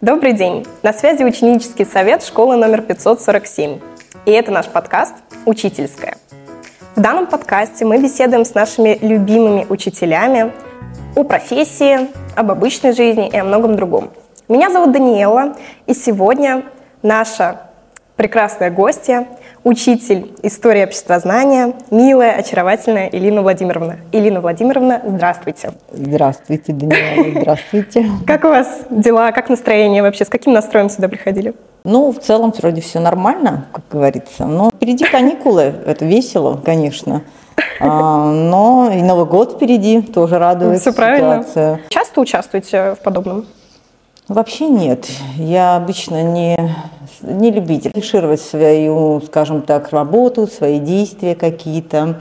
Добрый день! На связи ученический совет школы номер 547. И это наш подкаст «Учительская». В данном подкасте мы беседуем с нашими любимыми учителями о профессии, об обычной жизни и о многом другом. Меня зовут Даниэла, и сегодня наша прекрасная гостья, учитель истории обществознания, милая, очаровательная Илина Владимировна. Илина Владимировна, здравствуйте. Здравствуйте, Даниэла, здравствуйте. Как у вас дела, как настроение вообще, с каким настроем сюда приходили? Ну, в целом вроде все нормально, как говорится. Но впереди каникулы, это весело, конечно. А, но и Новый год впереди тоже радует. Все правильно. Ситуация. Часто участвуете в подобном? Вообще нет. Я обычно не, не любитель афишировать свою, скажем так, работу, свои действия какие-то.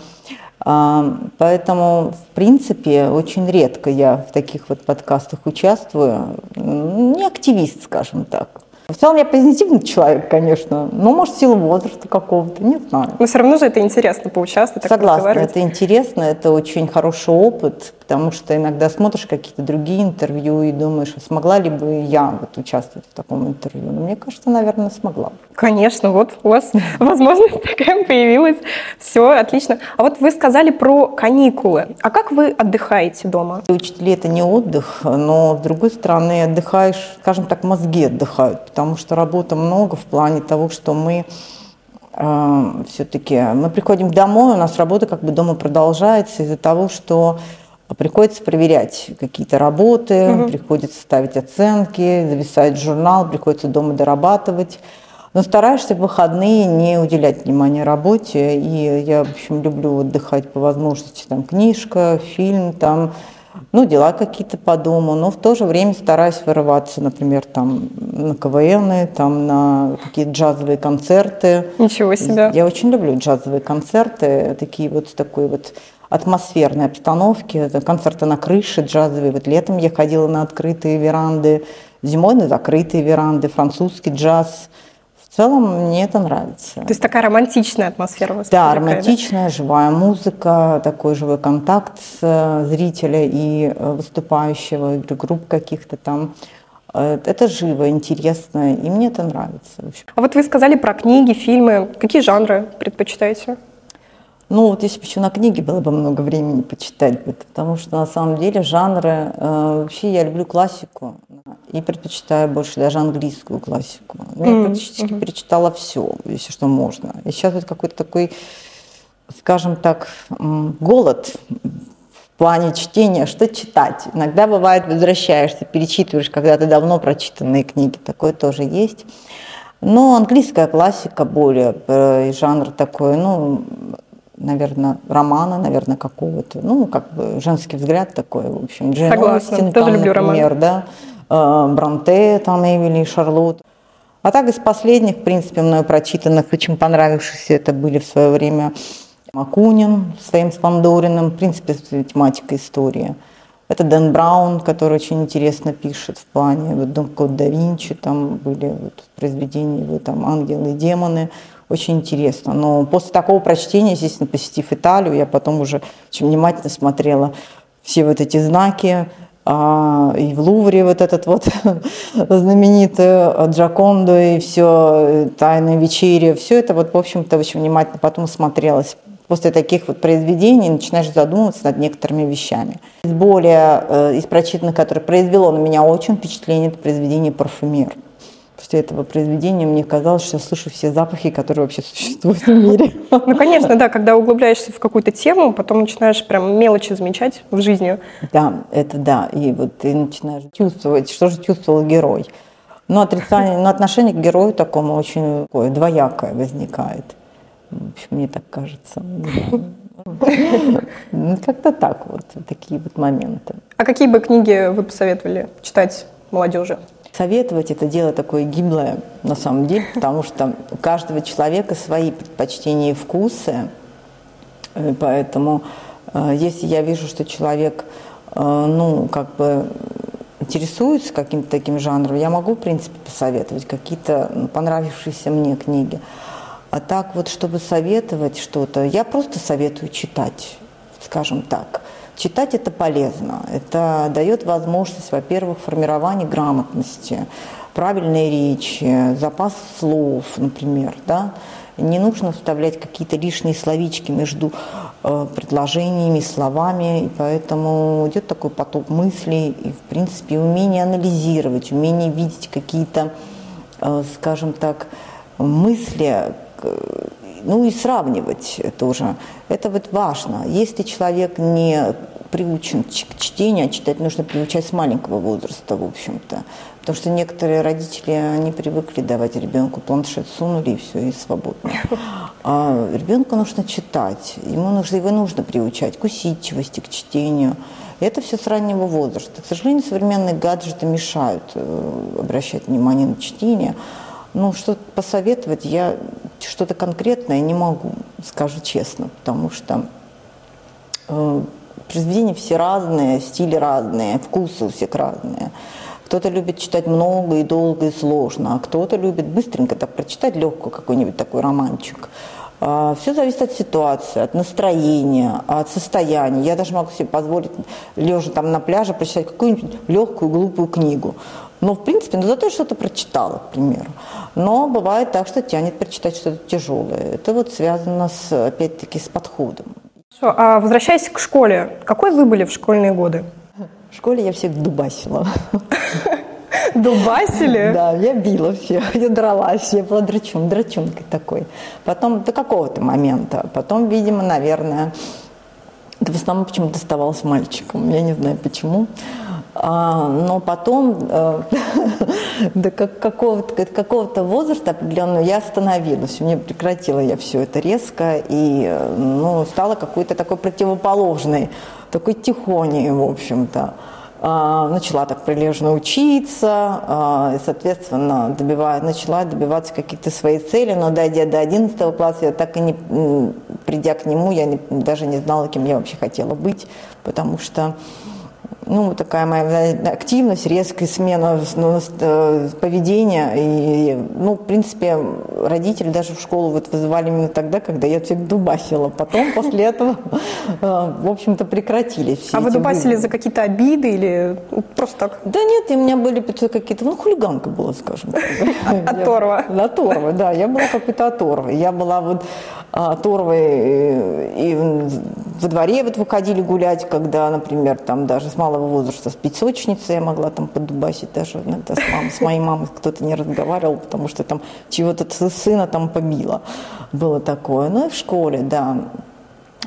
А, поэтому, в принципе, очень редко я в таких вот подкастах участвую. Не активист, скажем так. В целом я позитивный человек, конечно, но, может, силу возраста какого-то, не знаю. Но все равно же это интересно поучаствовать, так Согласна, это интересно, это очень хороший опыт, потому что иногда смотришь какие-то другие интервью и думаешь, а смогла ли бы я вот участвовать в таком интервью. Но мне кажется, наверное, смогла. Конечно, вот у вас возможность такая появилась. Все, отлично. А вот вы сказали про каникулы. А как вы отдыхаете дома? Учителей это не отдых, но с другой стороны отдыхаешь, скажем так, мозги отдыхают, потому что работы много в плане того, что мы э, все-таки мы приходим домой, у нас работа как бы дома продолжается из-за того, что приходится проверять какие-то работы, угу. приходится ставить оценки, зависать журнал, приходится дома дорабатывать. Но стараешься в выходные не уделять внимания работе. И я, в общем, люблю отдыхать по возможности. Там книжка, фильм, там, ну, дела какие-то по дому. Но в то же время стараюсь вырываться, например, там на КВН, там на какие-то джазовые концерты. Ничего себе. Я очень люблю джазовые концерты, такие вот с такой вот атмосферной обстановки, концерты на крыше джазовые. Вот летом я ходила на открытые веранды, зимой на закрытые веранды, французский джаз. В целом мне это нравится. То есть такая романтичная атмосфера у вас? Да, романтичная, да? живая музыка, такой живой контакт с э, зрителя и э, выступающего, или групп каких-то там. Э, это живо, интересно, и мне это нравится. А вот вы сказали про книги, фильмы. Какие жанры предпочитаете? Ну, вот если бы еще на книге было бы много времени почитать, потому что на самом деле жанры... Э, вообще я люблю классику и предпочитаю больше даже английскую классику. Я mm-hmm. практически mm-hmm. перечитала все, если что можно. И сейчас вот какой-то такой, скажем так, голод в плане чтения, что читать. Иногда бывает, возвращаешься, перечитываешь когда-то давно прочитанные книги, такое тоже есть. Но английская классика более, э, жанр такой, ну, наверное, романа, наверное, какого-то, ну, как бы женский взгляд такой, в общем. Джейн Согласна, Остин, тоже там, люблю например, роман. да, э, Бронте, там, Эвели, Шарлотт. А так из последних, в принципе, мною прочитанных, очень понравившихся, это были в свое время Макунин своим Спандориным, в принципе, тематика истории. Это Дэн Браун, который очень интересно пишет в плане вот, Дон Код да Винчи, там были вот, произведения его, там «Ангелы и демоны», очень интересно. Но после такого прочтения, естественно, посетив Италию, я потом уже очень внимательно смотрела все вот эти знаки, а, и в Лувре вот этот вот знаменитый Джакондо и все, Тайная вечеря, все это вот, в общем-то, очень внимательно потом смотрелось. После таких вот произведений начинаешь задумываться над некоторыми вещами. Из более, э, из прочитанных, которое произвело на меня очень впечатление, это произведение «Парфюмер» после этого произведения мне казалось, что я слышу все запахи, которые вообще существуют в мире. Ну, конечно, да, когда углубляешься в какую-то тему, потом начинаешь прям мелочи замечать в жизни. Да, это да, и вот ты начинаешь чувствовать, что же чувствовал герой. Но отрицание, но отношение к герою такому очень такое двоякое возникает. В общем, мне так кажется. Ну, как-то так вот, такие вот моменты. А какие бы книги вы посоветовали читать молодежи? Советовать это дело такое гиблое на самом деле, потому что у каждого человека свои предпочтения и вкусы. Э, поэтому э, если я вижу, что человек, э, ну, как бы интересуется каким-то таким жанром, я могу, в принципе, посоветовать какие-то ну, понравившиеся мне книги. А так вот, чтобы советовать что-то, я просто советую читать, скажем так. Читать это полезно. Это дает возможность, во-первых, формирования грамотности. правильная речь, запас слов, например, да, не нужно вставлять какие-то лишние словички между э, предложениями, словами, и поэтому идет такой поток мыслей, и, в принципе, умение анализировать, умение видеть какие-то, э, скажем так, мысли, ну и сравнивать тоже. Это вот важно. Если человек не приучен к чтению, а читать нужно приучать с маленького возраста, в общем-то. Потому что некоторые родители, они привыкли давать ребенку планшет, сунули и все, и свободно. А ребенку нужно читать, ему нужно, его нужно приучать к усидчивости, к чтению. Это все с раннего возраста. К сожалению, современные гаджеты мешают э, обращать внимание на чтение. Ну, что-то посоветовать я что-то конкретное не могу, скажу честно, потому что э, произведения все разные, стили разные, вкусы у всех разные. Кто-то любит читать много и долго и сложно, а кто-то любит быстренько так прочитать легкую какой-нибудь такой романчик. А, все зависит от ситуации, от настроения, от состояния. Я даже могу себе позволить, лежа там на пляже, прочитать какую-нибудь легкую, глупую книгу. Но, в принципе, ну, зато что-то прочитала, к примеру. Но бывает так, что тянет прочитать что-то тяжелое. Это вот связано, с, опять-таки, с подходом. Хорошо, а возвращаясь к школе, какой вы были в школьные годы? В школе я всех дубасила. Дубасили? Да, я била всех, я дралась, я была драчун, драчункой такой. Потом до какого-то момента, потом, видимо, наверное, это в основном почему-то доставалось мальчикам, я не знаю почему. А, но потом э, до какого-то какого возраста определенного я остановилась. Меня прекратила я все это резко и э, ну, стала какой-то такой противоположной, такой тихоней, в общем-то. А, начала так прилежно учиться, а, и, соответственно, добивая, начала добиваться каких-то своих целей, но дойдя до 11 класса, я так и не, придя к нему, я не, даже не знала, кем я вообще хотела быть, потому что ну, такая моя активность, резкая смена ну, э, поведения. И, ну, в принципе, родители даже в школу вот вызывали именно тогда, когда я всех дубасила. Потом, после этого, э, в общем-то, прекратились все А вы дубасили за какие-то обиды или просто так? Да нет, у меня были какие-то, ну, хулиганка была, скажем. Оторва. Оторва, да, я была какой-то оторвой. Я была вот оторвой э, и во дворе вот выходили гулять, когда, например, там даже с малого возраста с песочницей я могла там подубасить даже иногда с, мамой, с моей мамой кто-то не разговаривал, потому что там чего-то сына там побило. Было такое. Ну и в школе, да.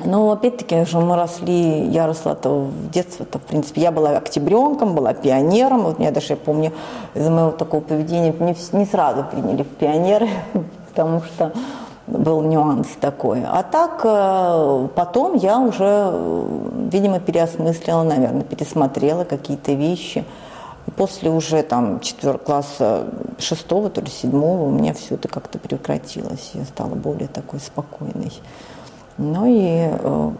Но опять-таки, уже мы росли, я росла-то в детстве-то, в принципе, я была октябренком, была пионером. Вот меня даже, я помню, из-за моего такого поведения не, не сразу приняли в пионеры, потому что был нюанс такой. А так э, потом я уже, видимо, переосмыслила, наверное, пересмотрела какие-то вещи. После уже там четвертого класса, шестого, то ли седьмого, у меня все это как-то прекратилось. Я стала более такой спокойной. Ну и э,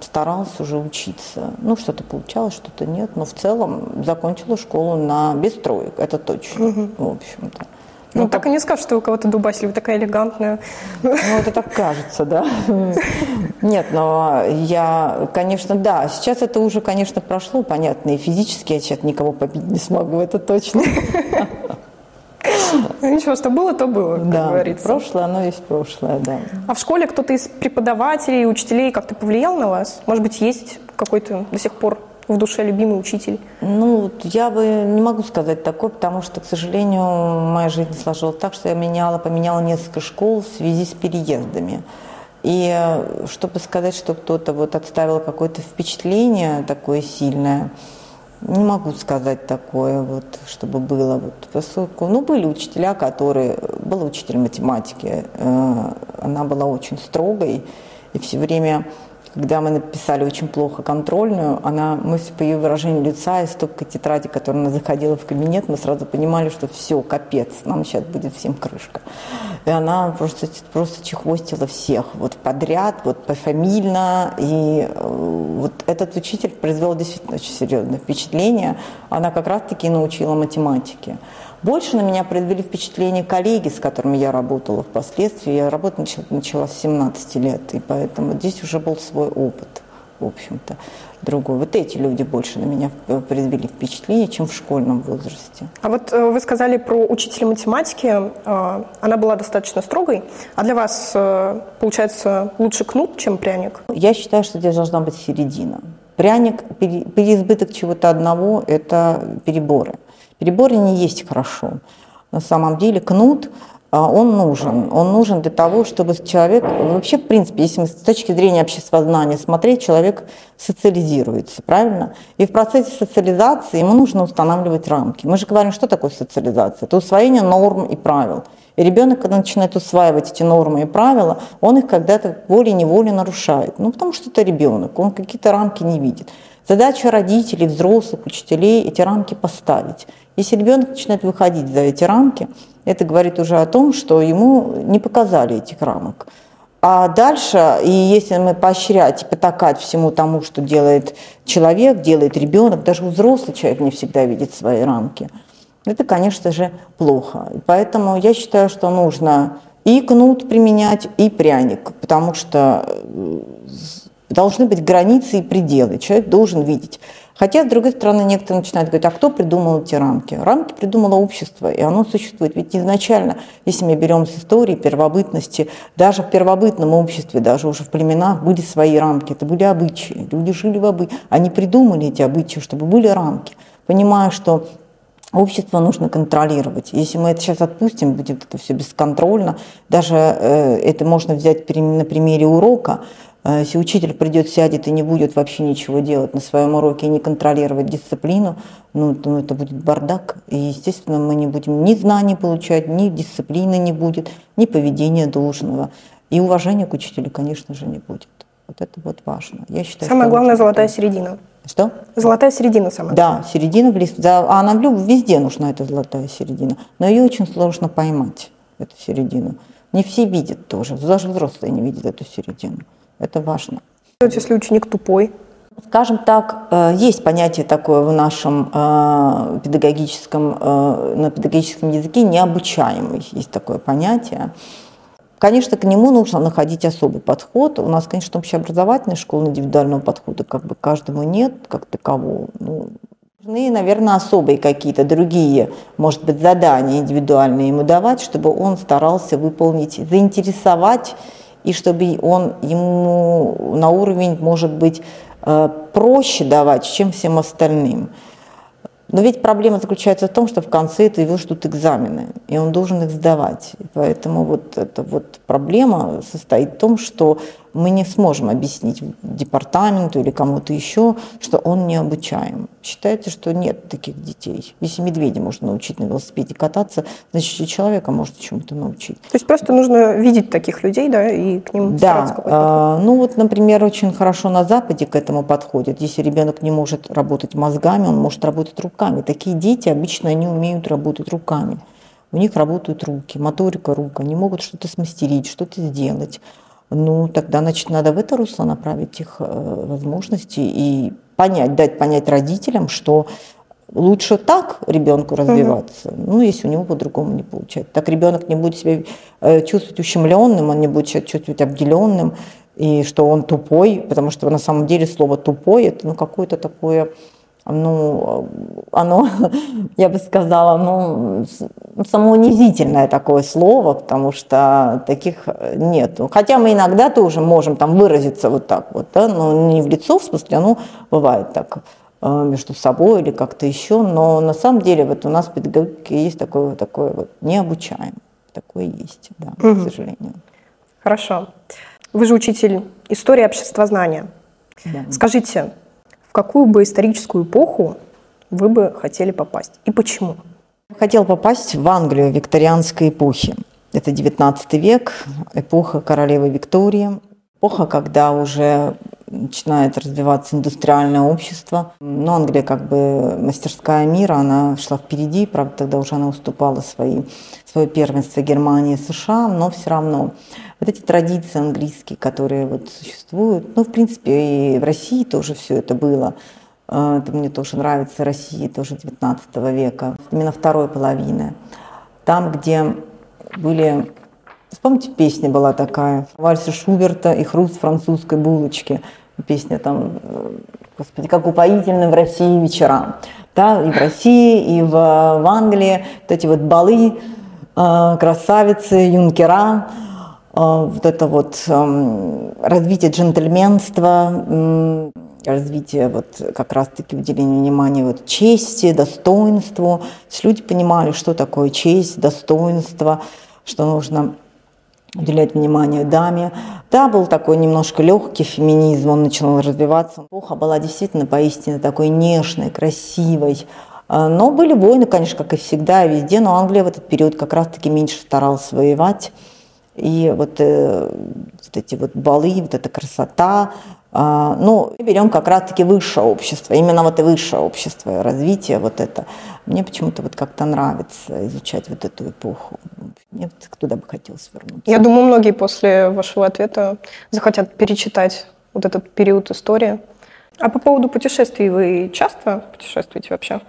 старалась уже учиться. Ну, что-то получалось, что-то нет. Но в целом закончила школу на без троек, это точно, угу. в общем-то. Ну, ну так и не скажешь, что вы кого-то дубасили, вы такая элегантная. Ну, это так кажется, да. Нет, но я, конечно, да, сейчас это уже, конечно, прошло, понятно, и физически я сейчас никого побить не смогу, это точно. Ну, ничего, что было, то было, как да, говорится. прошлое, оно есть прошлое, да. А в школе кто-то из преподавателей, учителей как-то повлиял на вас? Может быть, есть какой-то до сих пор в душе любимый учитель? Ну, я бы не могу сказать такое, потому что, к сожалению, моя жизнь сложилась так, что я меняла, поменяла несколько школ в связи с переездами. И э, чтобы сказать, что кто-то вот отставил какое-то впечатление такое сильное, не могу сказать такое, вот, чтобы было. Вот, поскольку, ну, были учителя, которые... Была учитель математики, э, она была очень строгой, и все время когда мы написали очень плохо контрольную, она, мы по ее выражению лица и стопкой тетради, которая она заходила в кабинет, мы сразу понимали, что все, капец, нам сейчас будет всем крышка. И она просто, просто чехвостила всех вот подряд, вот пофамильно. И э, вот этот учитель произвел действительно очень серьезное впечатление. Она как раз-таки научила математике. Больше на меня произвели впечатление коллеги, с которыми я работала впоследствии. Я работать начала, с 17 лет, и поэтому здесь уже был свой опыт. в общем-то, другой. Вот эти люди больше на меня произвели впечатление, чем в школьном возрасте. А вот э, вы сказали про учителя математики. Э, она была достаточно строгой. А для вас, э, получается, лучше кнут, чем пряник? Я считаю, что здесь должна быть середина. Пряник, переизбыток чего-то одного – это переборы. Переборы не есть хорошо. На самом деле кнут а, он нужен. Он нужен для того, чтобы человек, вообще, в принципе, если мы с точки зрения обществознания смотреть, человек социализируется, правильно? И в процессе социализации ему нужно устанавливать рамки. Мы же говорим, что такое социализация? Это усвоение норм и правил. И ребенок, когда начинает усваивать эти нормы и правила, он их когда-то волей-неволей нарушает. Ну, потому что это ребенок, он какие-то рамки не видит. Задача родителей, взрослых, учителей – эти рамки поставить. Если ребенок начинает выходить за эти рамки, это говорит уже о том, что ему не показали этих рамок. А дальше, и если мы поощрять и потакать всему тому, что делает человек, делает ребенок, даже взрослый человек не всегда видит свои рамки, это, конечно же, плохо. Поэтому я считаю, что нужно и кнут применять, и пряник, потому что э, должны быть границы и пределы. Человек должен видеть, Хотя, с другой стороны, некоторые начинают говорить, а кто придумал эти рамки? Рамки придумало общество, и оно существует. Ведь изначально, если мы берем с истории, первобытности, даже в первобытном обществе, даже уже в племенах были свои рамки, это были обычаи. Люди жили в обычаях. Они придумали эти обычаи, чтобы были рамки, понимая, что Общество нужно контролировать. Если мы это сейчас отпустим, будет это все бесконтрольно. Даже э, это можно взять на примере урока. А если учитель придет, сядет и не будет вообще ничего делать на своем уроке и не контролировать дисциплину, ну, то это будет бардак. И, естественно, мы не будем ни знаний получать, ни дисциплины не будет, ни поведения должного. И уважения к учителю, конечно же, не будет. Вот это вот важно. Я считаю, Самое главное – золотая середина. Что? Золотая середина самая. Да, середина в лист. Да, а нам везде нужна эта золотая середина. Но ее очень сложно поймать, эту середину. Не все видят тоже. Даже взрослые не видят эту середину. Это важно. Если ученик тупой? Скажем так, э, есть понятие такое в нашем э, педагогическом, э, на педагогическом языке необучаемый. Есть такое понятие. Конечно, к нему нужно находить особый подход. У нас, конечно, общеобразовательная школа индивидуального подхода как бы каждому нет, как такового. Ну, нужны, наверное, особые какие-то другие, может быть, задания индивидуальные ему давать, чтобы он старался выполнить, заинтересовать и чтобы он ему на уровень, может быть, э, проще давать, чем всем остальным. Но ведь проблема заключается в том, что в конце это его ждут экзамены, и он должен их сдавать. И поэтому вот эта вот проблема состоит в том, что мы не сможем объяснить департаменту или кому-то еще, что он не обучаем. Считается, что нет таких детей. Если медведя можно научить на велосипеде кататься, значит, и человека может чему-то научить. То есть просто нужно видеть таких людей, да, и к ним Да, а, ну вот, например, очень хорошо на Западе к этому подходят. Если ребенок не может работать мозгами, он может работать руками. Такие дети обычно не умеют работать руками. У них работают руки, моторика рук, они могут что-то смастерить, что-то сделать ну, тогда, значит, надо в это русло направить их э, возможности и понять, дать понять родителям, что лучше так ребенку развиваться, угу. ну, если у него по-другому не получается. Так ребенок не будет себя э, чувствовать ущемленным, он не будет себя чувствовать обделенным, и что он тупой, потому что на самом деле слово тупой это ну, какое-то такое ну, оно, я бы сказала, ну, самоунизительное такое слово, потому что таких нет. Хотя мы иногда тоже можем там выразиться вот так вот, да, но не в лицо, в смысле, ну, бывает так э, между собой или как-то еще, но на самом деле вот у нас в педагогике есть такое, такое вот необучаемое, такое есть, да, угу. к сожалению. Хорошо. Вы же учитель истории обществознания. Да. Скажите, в какую бы историческую эпоху вы бы хотели попасть и почему? Хотел попасть в Англию викторианской эпохи. Это 19 век, эпоха королевы Виктории, эпоха, когда уже начинает развиваться индустриальное общество. Но Англия как бы мастерская мира, она шла впереди, правда, тогда уже она уступала свои, свое первенство Германии и США, но все равно вот эти традиции английские, которые вот существуют, ну, в принципе, и в России тоже все это было. А, это мне тоже нравится, Россия тоже 19 века, именно второй половины. Там, где были... Вспомните, песня была такая, вальса Шуберта и хруст французской булочки. Песня там, э, господи, как упоительны в России вечера. Да, и в России, и в, в Англии вот эти вот балы, э, красавицы, юнкера, вот это вот эм, развитие джентльменства, развитие вот как раз-таки уделения внимания вот чести, достоинству. То есть люди понимали, что такое честь, достоинство, что нужно уделять внимание даме. Да, был такой немножко легкий феминизм, он начал развиваться. Эпоха была действительно поистине такой нежной, красивой. А, но были войны, конечно, как и всегда, и везде, но Англия в этот период как раз-таки меньше старалась воевать. И вот, э, вот эти вот балы, вот эта красота, а, ну, берем как раз-таки высшее общество, именно вот и высшее общество, развитие вот это. Мне почему-то вот как-то нравится изучать вот эту эпоху. Мне вот туда бы хотелось вернуться. Я думаю, многие после вашего ответа захотят перечитать вот этот период истории. А по поводу путешествий вы часто путешествуете вообще?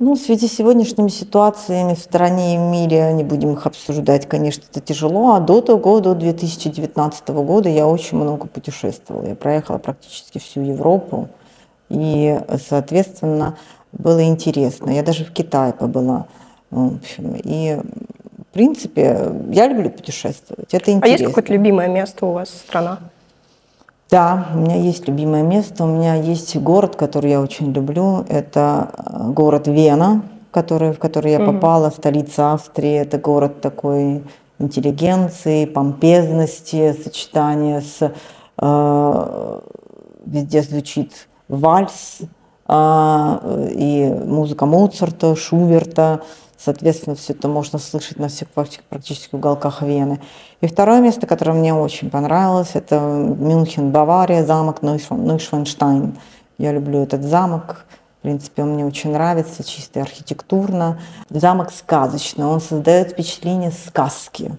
Ну, в связи с сегодняшними ситуациями в стране и в мире, не будем их обсуждать, конечно, это тяжело. А до того, до 2019 года я очень много путешествовала. Я проехала практически всю Европу. И, соответственно, было интересно. Я даже в Китае побыла. В общем, и в принципе, я люблю путешествовать. Это интересно. А есть какое-то любимое место у вас, страна? Да, у меня есть любимое место. У меня есть город, который я очень люблю. Это э, город Вена, который, в который я попала, столица Австрии. Это город такой интеллигенции, помпезности, сочетания с... Э, везде звучит вальс и музыка Моцарта, Шуберта. Соответственно, все это можно слышать на всех практически уголках Вены. И второе место, которое мне очень понравилось, это Мюнхен, Бавария, замок Нойшвенштайн. Я люблю этот замок. В принципе, он мне очень нравится, чисто архитектурно. Замок сказочный, он создает впечатление сказки.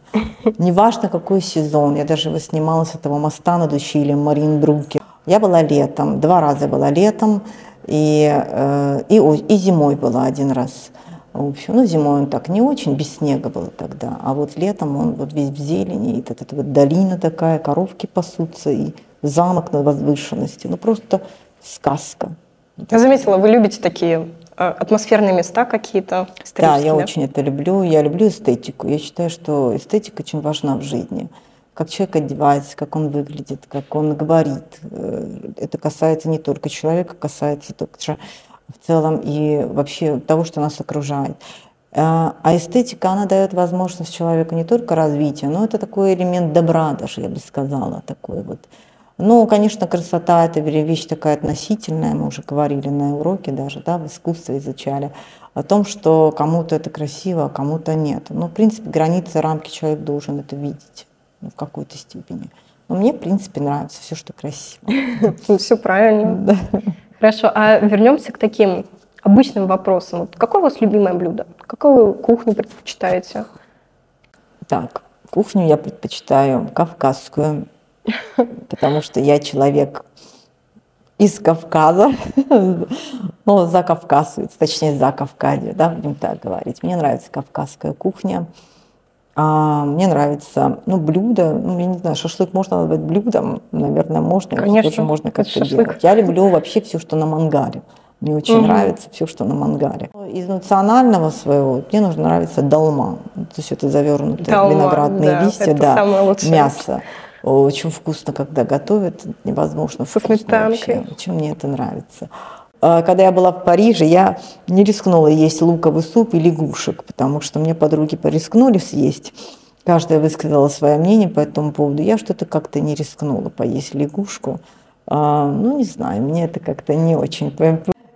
Неважно, какой сезон. Я даже его снимала с этого моста над ущельем Маринбруке. Я была летом, два раза была летом, и, э, и, и зимой была один раз. В общем, ну, зимой он так не очень, без снега было тогда. А вот летом он вот весь в зелени, и вот эта вот долина такая, коровки пасутся, и замок на возвышенности. Ну, просто сказка. Я заметила, вы любите такие э, атмосферные места какие-то Да, я очень это люблю. Я люблю эстетику. Я считаю, что эстетика очень важна в жизни. Как человек одевается, как он выглядит, как он говорит. Э, это касается не только человека, касается также в целом и вообще того, что нас окружает. А, а эстетика, она дает возможность человеку не только развития, но это такой элемент добра даже, я бы сказала, такой вот. Ну, конечно, красота – это вещь такая относительная, мы уже говорили на уроке даже, да, в искусстве изучали, о том, что кому-то это красиво, а кому-то нет. Ну, в принципе, границы, рамки человек должен это видеть ну, в какой-то степени. Но мне, в принципе, нравится все, что красиво. Все правильно. Хорошо, а вернемся к таким обычным вопросам. Какое у вас любимое блюдо? Какую кухню предпочитаете? Так, кухню я предпочитаю кавказскую, потому что я человек из Кавказа, ну, за Кавказец, точнее, за Кавказе, да, будем так говорить. Мне нравится кавказская кухня. А, мне нравится, ну, блюдо, ну, я не знаю, шашлык можно назвать блюдом, наверное, можно. Конечно, тоже можно как-то делать. Я люблю вообще все, что на мангаре. Мне очень угу. нравится все, что на мангаре. Из национального своего мне нужно нравится долма. То есть это завернутые долма, виноградные да, листья, да, мясо. Очень вкусно, когда готовят, невозможно вкусно вообще. Очень мне это нравится. А, когда я была в Париже, я не рискнула есть луковый суп и лягушек, потому что мне подруги порискнули съесть. Каждая высказала свое мнение по этому поводу. Я что-то как-то не рискнула поесть лягушку. А, ну, не знаю, мне это как-то не очень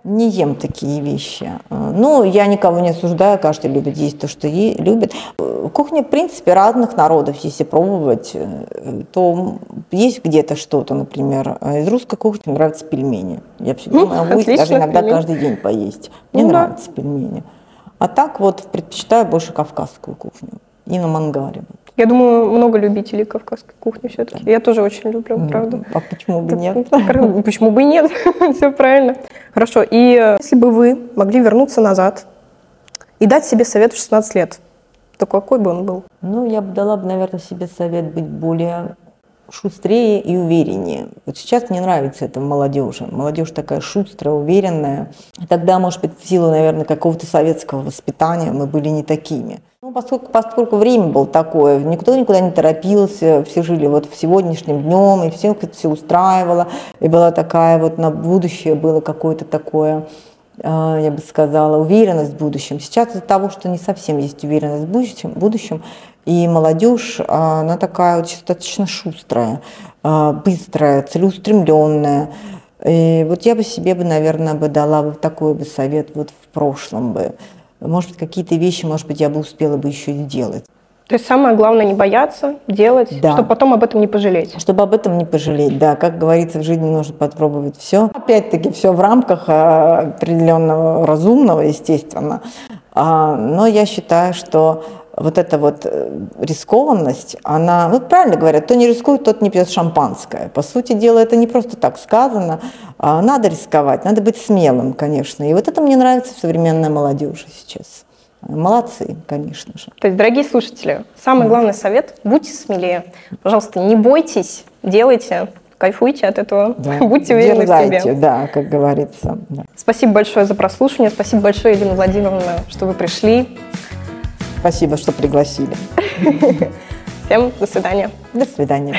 не ем такие вещи. А, ну, я никого не осуждаю, каждый любит есть то, что е- любит. Кухня, в принципе, разных народов, если пробовать, э, то есть где-то что-то, например. Из русской кухни мне нравятся пельмени. Я всегда ну, могу есть, даже иногда пельмени. каждый день поесть. Мне ну, нравятся да. пельмени. А так вот предпочитаю больше кавказскую кухню и на мангаре. Я думаю, много любителей кавказской кухни все-таки. Да. Я тоже очень люблю, ну, правда. А почему бы нет? Почему бы нет? Все правильно. Хорошо. И э, если бы вы могли вернуться назад и дать себе совет в 16 лет, то какой бы он был? Ну, я бы дала бы, наверное, себе совет быть более шустрее и увереннее. Вот сейчас мне нравится это в молодежи. Молодежь такая шустрая, уверенная. Тогда, может быть, в силу, наверное, какого-то советского воспитания мы были не такими. Ну, поскольку, поскольку время было такое, никто никуда не торопился, все жили вот в сегодняшнем днем, и всем это все устраивало, и была такая вот на будущее было какое-то такое а, я бы сказала, уверенность в будущем. Сейчас из-за того, что не совсем есть уверенность в будущем, будущем и молодежь, она такая вот достаточно шустрая, а, быстрая, целеустремленная. И вот я бы себе, бы, наверное, бы дала бы такой бы совет вот в прошлом бы. Может быть, какие-то вещи, может быть, я бы успела бы еще сделать. То есть самое главное не бояться, делать, да. чтобы потом об этом не пожалеть. Чтобы об этом не пожалеть, да. Как говорится, в жизни нужно попробовать все. Опять-таки, все в рамках а, определенного разумного, естественно. Но я считаю, что вот эта вот э, рискованность, она, ну правильно говорят, кто не рискует, тот не пьет шампанское. По сути дела, это не просто так сказано. А надо рисковать, надо быть смелым, конечно. И вот это мне нравится в современной молодежи сейчас. Молодцы, конечно же. То есть, дорогие слушатели, самый главный совет – будьте смелее. Пожалуйста, не бойтесь, делайте, кайфуйте от этого, да. будьте уверены Дерзайте, в себе. да, как говорится. Да. Спасибо большое за прослушивание, спасибо большое, Ирина Владимировна, что вы пришли. Спасибо, что пригласили. Всем до свидания. До свидания.